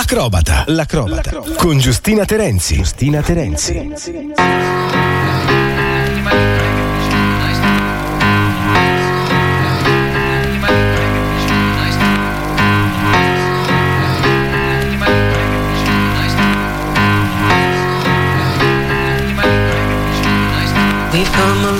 L'acrobata. L'acrobata. L'acrobata. Con Giustina Terenzi. Giustina Terenzi. We've come a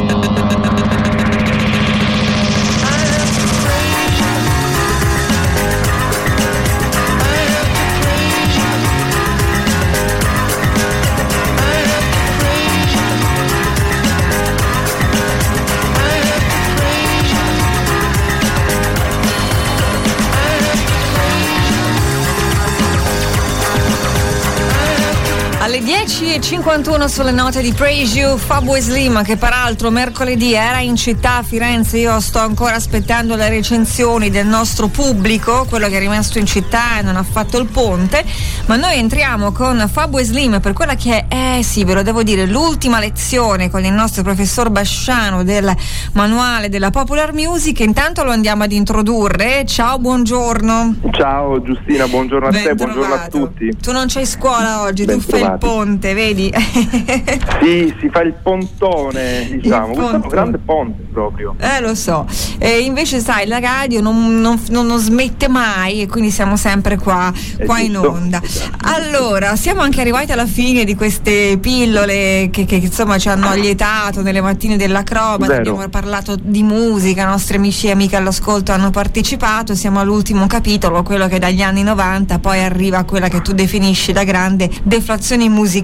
10.51 sulle note di Praise You, Fabio Slim che peraltro mercoledì era in città a Firenze, io sto ancora aspettando le recensioni del nostro pubblico, quello che è rimasto in città e non ha fatto il ponte, ma noi entriamo con Fabio Slim per quella che è, eh sì ve lo devo dire, l'ultima lezione con il nostro professor Basciano del manuale della Popular Music, intanto lo andiamo ad introdurre, ciao, buongiorno. Ciao Giustina, buongiorno a te, Ben buongiorno a trovato. tutti. Tu non c'hai scuola oggi, Ben tu fai il trovati. Ponte, vedi? Sì, si fa il pontone, diciamo, questo è un grande ponte proprio. Eh lo so, e invece sai la radio non, non- non- non smette mai e quindi siamo sempre qua, qua in onda. Allora, siamo anche arrivati alla fine di queste pillole che, che, insomma ci hanno allietato nelle mattine dell'acrobata, abbiamo parlato di musica, i nostri amici e amiche all'ascolto hanno partecipato, siamo all'ultimo capitolo, quello che dagli anni 90 poi arriva a quella che tu definisci da grande deflazione musicale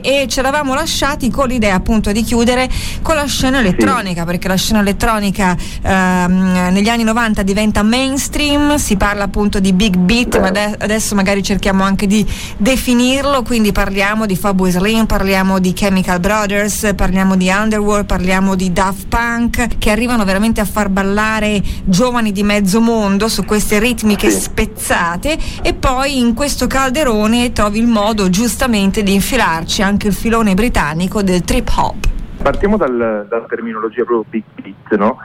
e ci eravamo lasciati con l'idea appunto di chiudere con la scena elettronica perché la scena elettronica ehm, negli anni 90 diventa mainstream, si parla appunto di big beat, ma ade- adesso magari cerchiamo anche di definirlo, quindi parliamo di Fatboy Slim, parliamo di Chemical Brothers, parliamo di Underworld, parliamo di Daft Punk che arrivano veramente a far ballare giovani di mezzo mondo su queste ritmiche spezzate e poi in questo calderone trovi il modo giustamente di infilarci anche il filone britannico del trip hop. Partiamo dal, dalla terminologia proprio big beat, no?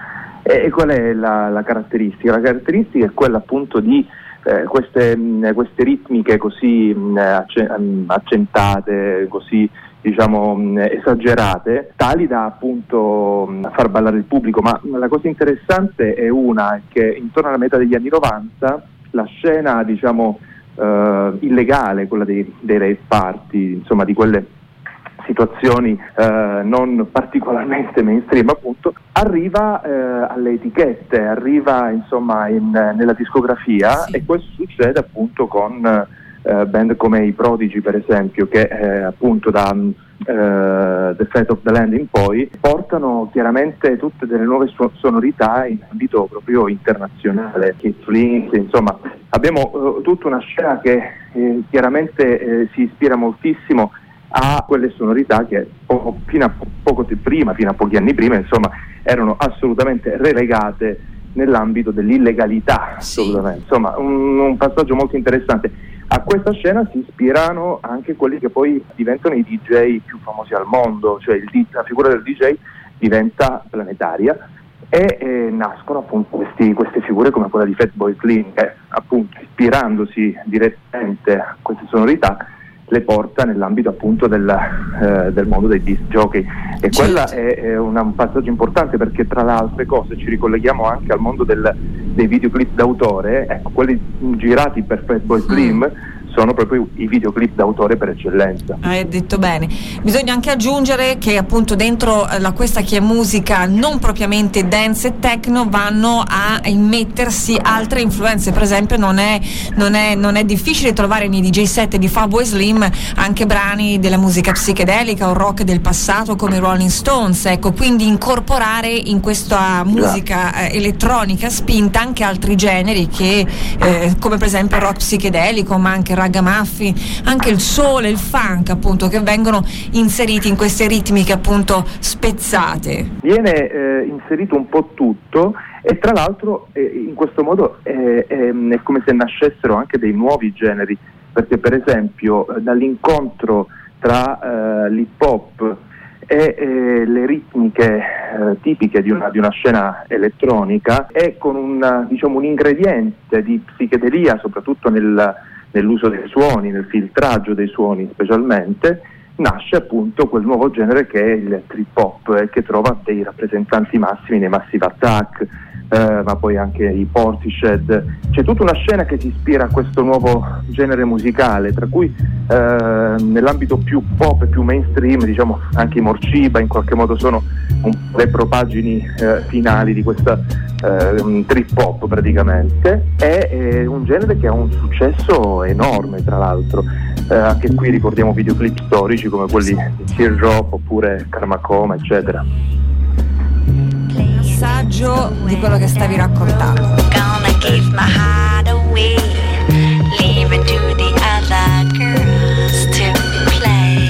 E, e qual è la, la caratteristica? La caratteristica è quella appunto di eh, queste, mh, queste, ritmiche così mh, accentate, così diciamo mh, esagerate, tali da appunto far ballare il pubblico, ma la cosa interessante è una che intorno alla metà degli anni 90 la scena diciamo eh, illegale, quella dei, dei rave party, insomma di quelle situazioni eh, non particolarmente mainstream appunto, arriva eh, alle etichette, arriva insomma in, nella discografia sì. e questo succede appunto con eh, band come i Prodigy per esempio che eh, appunto da Uh, The Fate of the Land in poi portano chiaramente tutte delle nuove su- sonorità in ambito proprio internazionale, Keith Flint, insomma abbiamo uh, tutta una scena che eh, chiaramente eh, si ispira moltissimo a quelle sonorità che poco, fino a poco prima, fino a pochi anni prima, insomma, erano assolutamente relegate nell'ambito dell'illegalità. Sì. Insomma, un, un, passaggio molto interessante. A questa scena si ispirano anche quelli che poi diventano i DJ più famosi al mondo, cioè il, la figura del DJ diventa planetaria e eh, nascono appunto questi, queste figure come quella di Fatboy Slim che appunto ispirandosi direttamente a queste sonorità le porta nell'ambito appunto del, eh, del mondo dei disc jockey e certo. quella è, è una, un passaggio importante perché tra le altre cose ci ricolleghiamo anche al mondo del, dei videoclip d'autore, ecco quelli girati per Fatboy Slim mm sono proprio i videoclip d'autore per eccellenza. Hai detto bene. Bisogna anche aggiungere che appunto dentro la, questa che è musica non propriamente dance e techno vanno a immettersi altre influenze. Per esempio non è, non è, non è difficile trovare nei DJ set di Fatboy Slim anche brani della musica psichedelica o rock del passato come i Rolling Stones. Ecco, quindi incorporare in questa musica eh, elettronica spinta anche altri generi che, eh, come per esempio il rock psichedelico ma anche il ragamuffin, anche il sole, il funk appunto che vengono inseriti in queste ritmiche appunto spezzate. Viene eh, inserito un po' tutto e tra l'altro eh, in questo modo eh, è come se nascessero anche dei nuovi generi, perché per esempio eh, dall'incontro tra eh, l'hip hop e eh, le ritmiche eh, tipiche di una, di una, scena elettronica e con un, diciamo, un ingrediente di psichedelia soprattutto nel, nell'uso dei suoni, nel filtraggio dei suoni specialmente, nasce appunto quel nuovo genere che è il trip hop e eh, che trova dei rappresentanti massimi nei Massive Attack, eh, ma poi anche i Portishead. C'è tutta una scena che si ispira a questo nuovo genere musicale, tra cui eh, nell'ambito più pop e più mainstream, diciamo anche i Morciba in qualche modo sono le propagini eh, finali di questa eh, trip hop praticamente, è eh, un genere che ha un successo enorme tra l'altro, eh, anche qui ricordiamo videoclip storici come quelli di Teardrop oppure Karmakoma eccetera. Assaggio di quello che stavi raccontando. Gonna give my heart away, leave it to the other girls to play.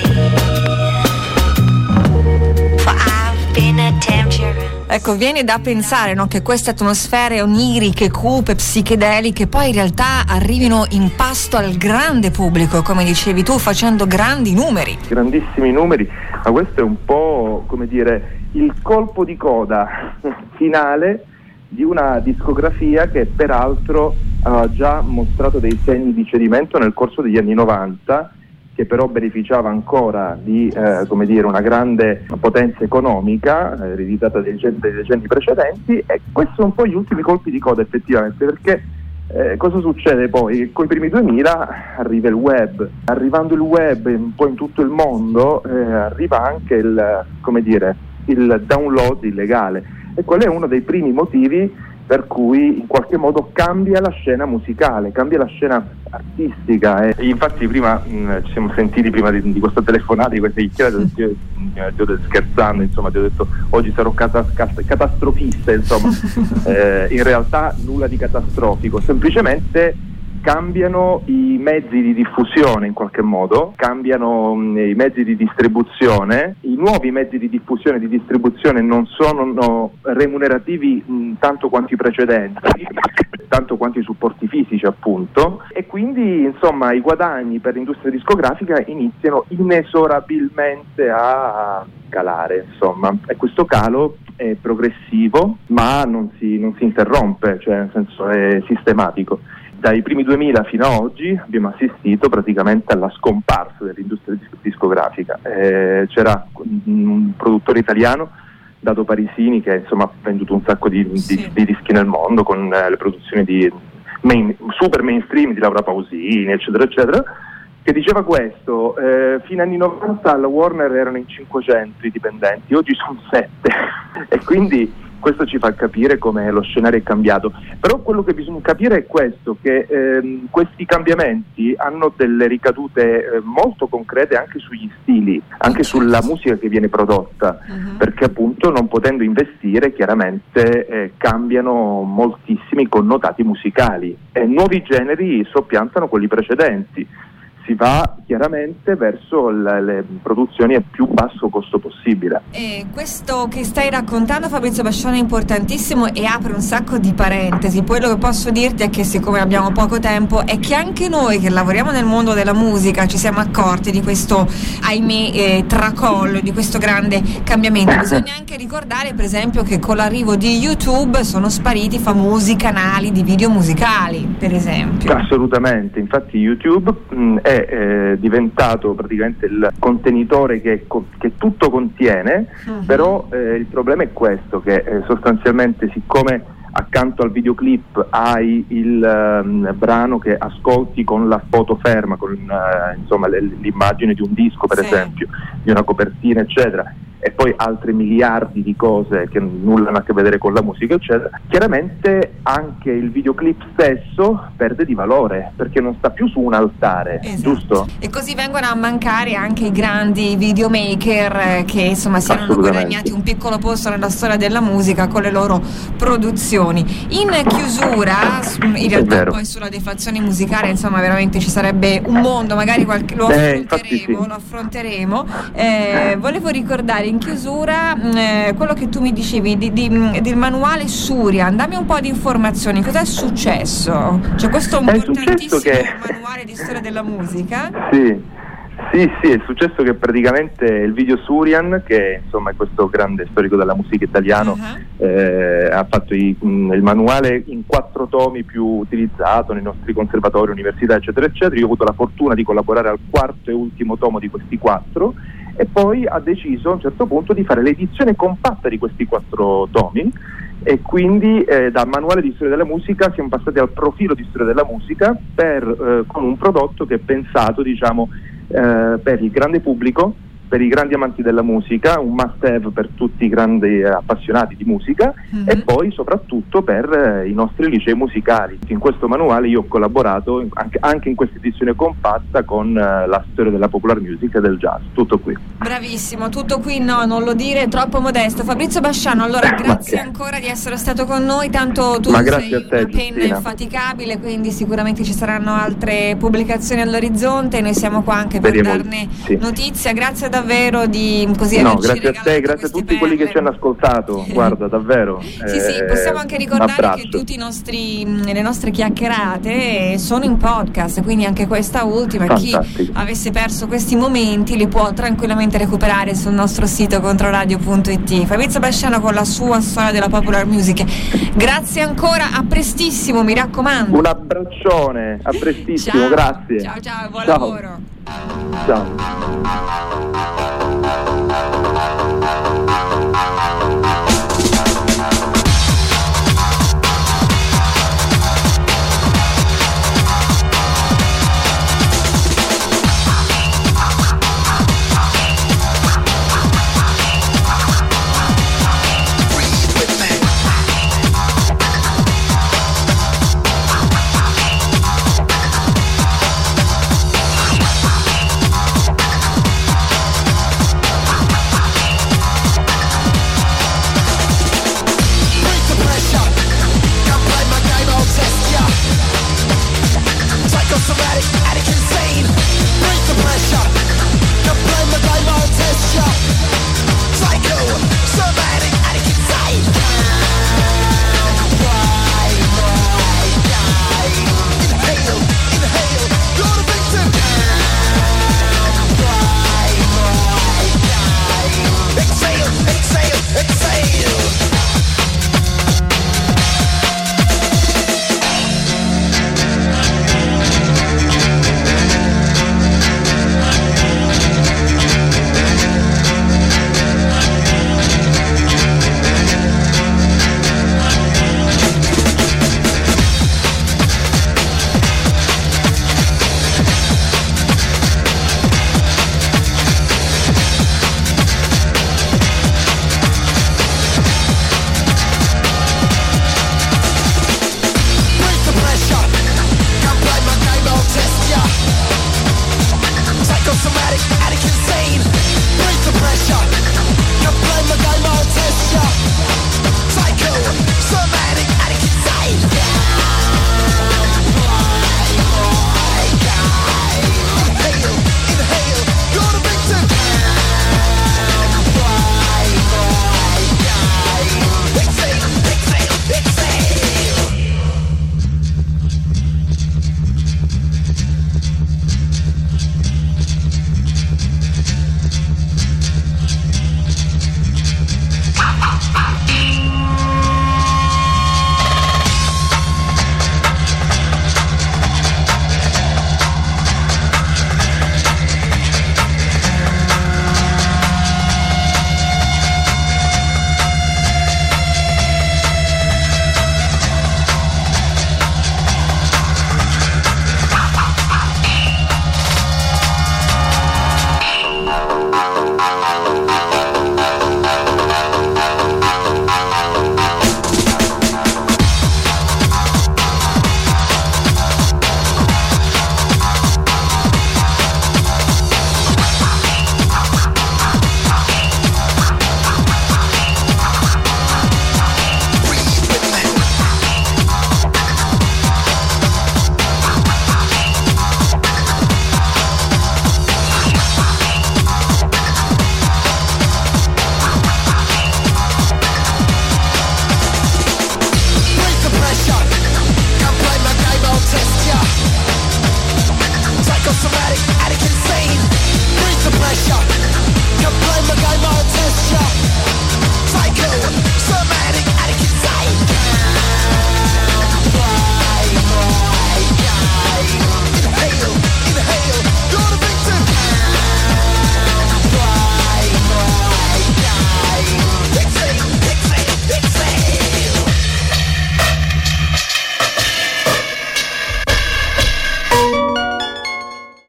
For I've been a tempter. Ecco, viene da pensare no, che queste atmosfere oniriche, cupe, psichedeliche poi in realtà arrivino in pasto al grande pubblico, come dicevi tu, facendo grandi numeri. Grandissimi numeri, ma questo è un po' come dire il colpo di coda finale di una discografia che peraltro ha già mostrato dei segni di cedimento nel corso degli anni 90 che però beneficiava ancora di eh, dire, una grande potenza economica eh, ereditata dai decenni precedenti e questi sono un po' gli ultimi colpi di coda effettivamente perché eh, cosa succede poi? Con i primi 2000 arriva il web, arrivando il web un po' in tutto il mondo eh, arriva anche il, dire, il download illegale e quello è uno dei primi motivi per cui in qualche modo cambia la scena musicale, cambia la scena artistica. E infatti prima mh, ci siamo sentiti prima di, di questa telefonata, di questa chiacchierata, ti, ho scherzando, insomma, ti ho detto oggi sarò cata, cata, catastrofista, insomma, eh, in realtà nulla di catastrofico, semplicemente cambiano i mezzi di diffusione in qualche modo, cambiano mh, i mezzi di distribuzione, i nuovi mezzi di diffusione e di distribuzione non sono no, remunerativi mh, tanto quanto i precedenti, tanto quanto i supporti fisici appunto. E quindi insomma i guadagni per l'industria discografica iniziano inesorabilmente a calare insomma. E questo calo è progressivo ma non si, non si interrompe, cioè nel senso è sistematico. Dai primi 2000 fino ad oggi abbiamo assistito praticamente alla scomparsa dell'industria dis- discografica. Eh, c'era un produttore italiano Dato Parisini che insomma ha venduto un sacco di, di- Sì. di dischi nel mondo con eh, le produzioni di main- super mainstream di Laura Pausini eccetera eccetera che diceva questo eh, fino agli anni 90 alla Warner erano in 500 i dipendenti oggi sono 7 e quindi questo ci fa capire come lo scenario è cambiato però quello che bisogna capire è questo che ehm, questi cambiamenti hanno delle ricadute eh, molto concrete anche sugli stili anche sulla musica che viene prodotta Mhm. perché appunto non potendo investire chiaramente eh, cambiano moltissimi connotati musicali e nuovi generi soppiantano quelli precedenti. Si va chiaramente verso le, le produzioni a più basso costo possibile. E questo che stai raccontando Fabrizio Basciano è importantissimo e apre un sacco di parentesi. Quello che posso dirti è che siccome abbiamo poco tempo è che anche noi che lavoriamo nel mondo della musica ci siamo accorti di questo, ahimè, eh, tracollo, di questo grande cambiamento. Bisogna anche ricordare per esempio che con l'arrivo di YouTube sono spariti famosi canali di video musicali, per esempio. Assolutamente, infatti YouTube mh, è eh, diventato praticamente il contenitore che, che tutto contiene, Mhm. però eh, il problema è questo, che eh, sostanzialmente siccome accanto al videoclip hai il ehm, brano che ascolti con la foto ferma, con eh, insomma, l'immagine di un disco per Sì. esempio, di una copertina eccetera, e poi altri miliardi di cose che nulla hanno a che vedere con la musica, eccetera, chiaramente anche il videoclip stesso perde di valore perché non sta più su un altare, Esatto. giusto? E così vengono a mancare anche i grandi videomaker eh, che insomma si erano guadagnati un piccolo posto nella storia della musica con le loro produzioni. In chiusura, in realtà poi sulla deflazione musicale, insomma, veramente ci sarebbe un mondo, magari qualche, lo Eh, affronteremo, sì. lo affronteremo. Eh, volevo ricordare in chiusura mh, eh, quello che tu mi dicevi di- di- mh, del manuale Surian. Dammi un po' di informazioni, cos'è successo? C'è questo È successo importantissimo che- manuale di storia della musica. Sì, sì, sì, è successo che praticamente il video Surian, che insomma è questo grande storico della musica italiano, Ah. eh, ha fatto i- mh, il manuale in quattro tomi più utilizzato nei nostri conservatori, università, eccetera, eccetera. Io ho avuto la fortuna di collaborare al quarto e ultimo tomo di questi quattro e poi ha deciso a un certo punto di fare l'edizione compatta di questi quattro tomi e quindi eh, da manuale di storia della musica siamo passati al profilo di storia della musica per, eh, con un prodotto che è pensato diciamo, eh, per il grande pubblico, per i grandi amanti della musica, un must have per tutti i grandi eh, appassionati di musica Mhm. e poi soprattutto per eh, i nostri licei musicali. In questo manuale io ho collaborato anche, anche in questa edizione compatta con eh, la storia della popular music e del jazz, tutto qui. Bravissimo, tutto qui no, non lo dire, è troppo modesto. Fabrizio Basciano, allora Ma grazie che- ancora di essere stato con noi, tanto tu Ma sei a te, una penna Giustina. infaticabile, quindi sicuramente ci saranno altre pubblicazioni all'orizzonte noi siamo qua anche per Speriamo darne sì. notizia. Grazie davvero di così No, grazie a te, grazie a tutti quelli che perle. ci hanno ascoltato, guarda davvero. Sì, sì, eh, possiamo anche ricordare che tutte le nostre chiacchierate sono in podcast, quindi anche questa ultima, chi Fantastico. avesse perso questi momenti li può tranquillamente recuperare sul nostro sito controradio.it. Fabrizio Basciano con la sua storia della popular music. Grazie ancora, a prestissimo, mi raccomando. Un abbraccione, a prestissimo, Ciao. grazie. Ciao, ciao, buon Ciao. lavoro. Ciao.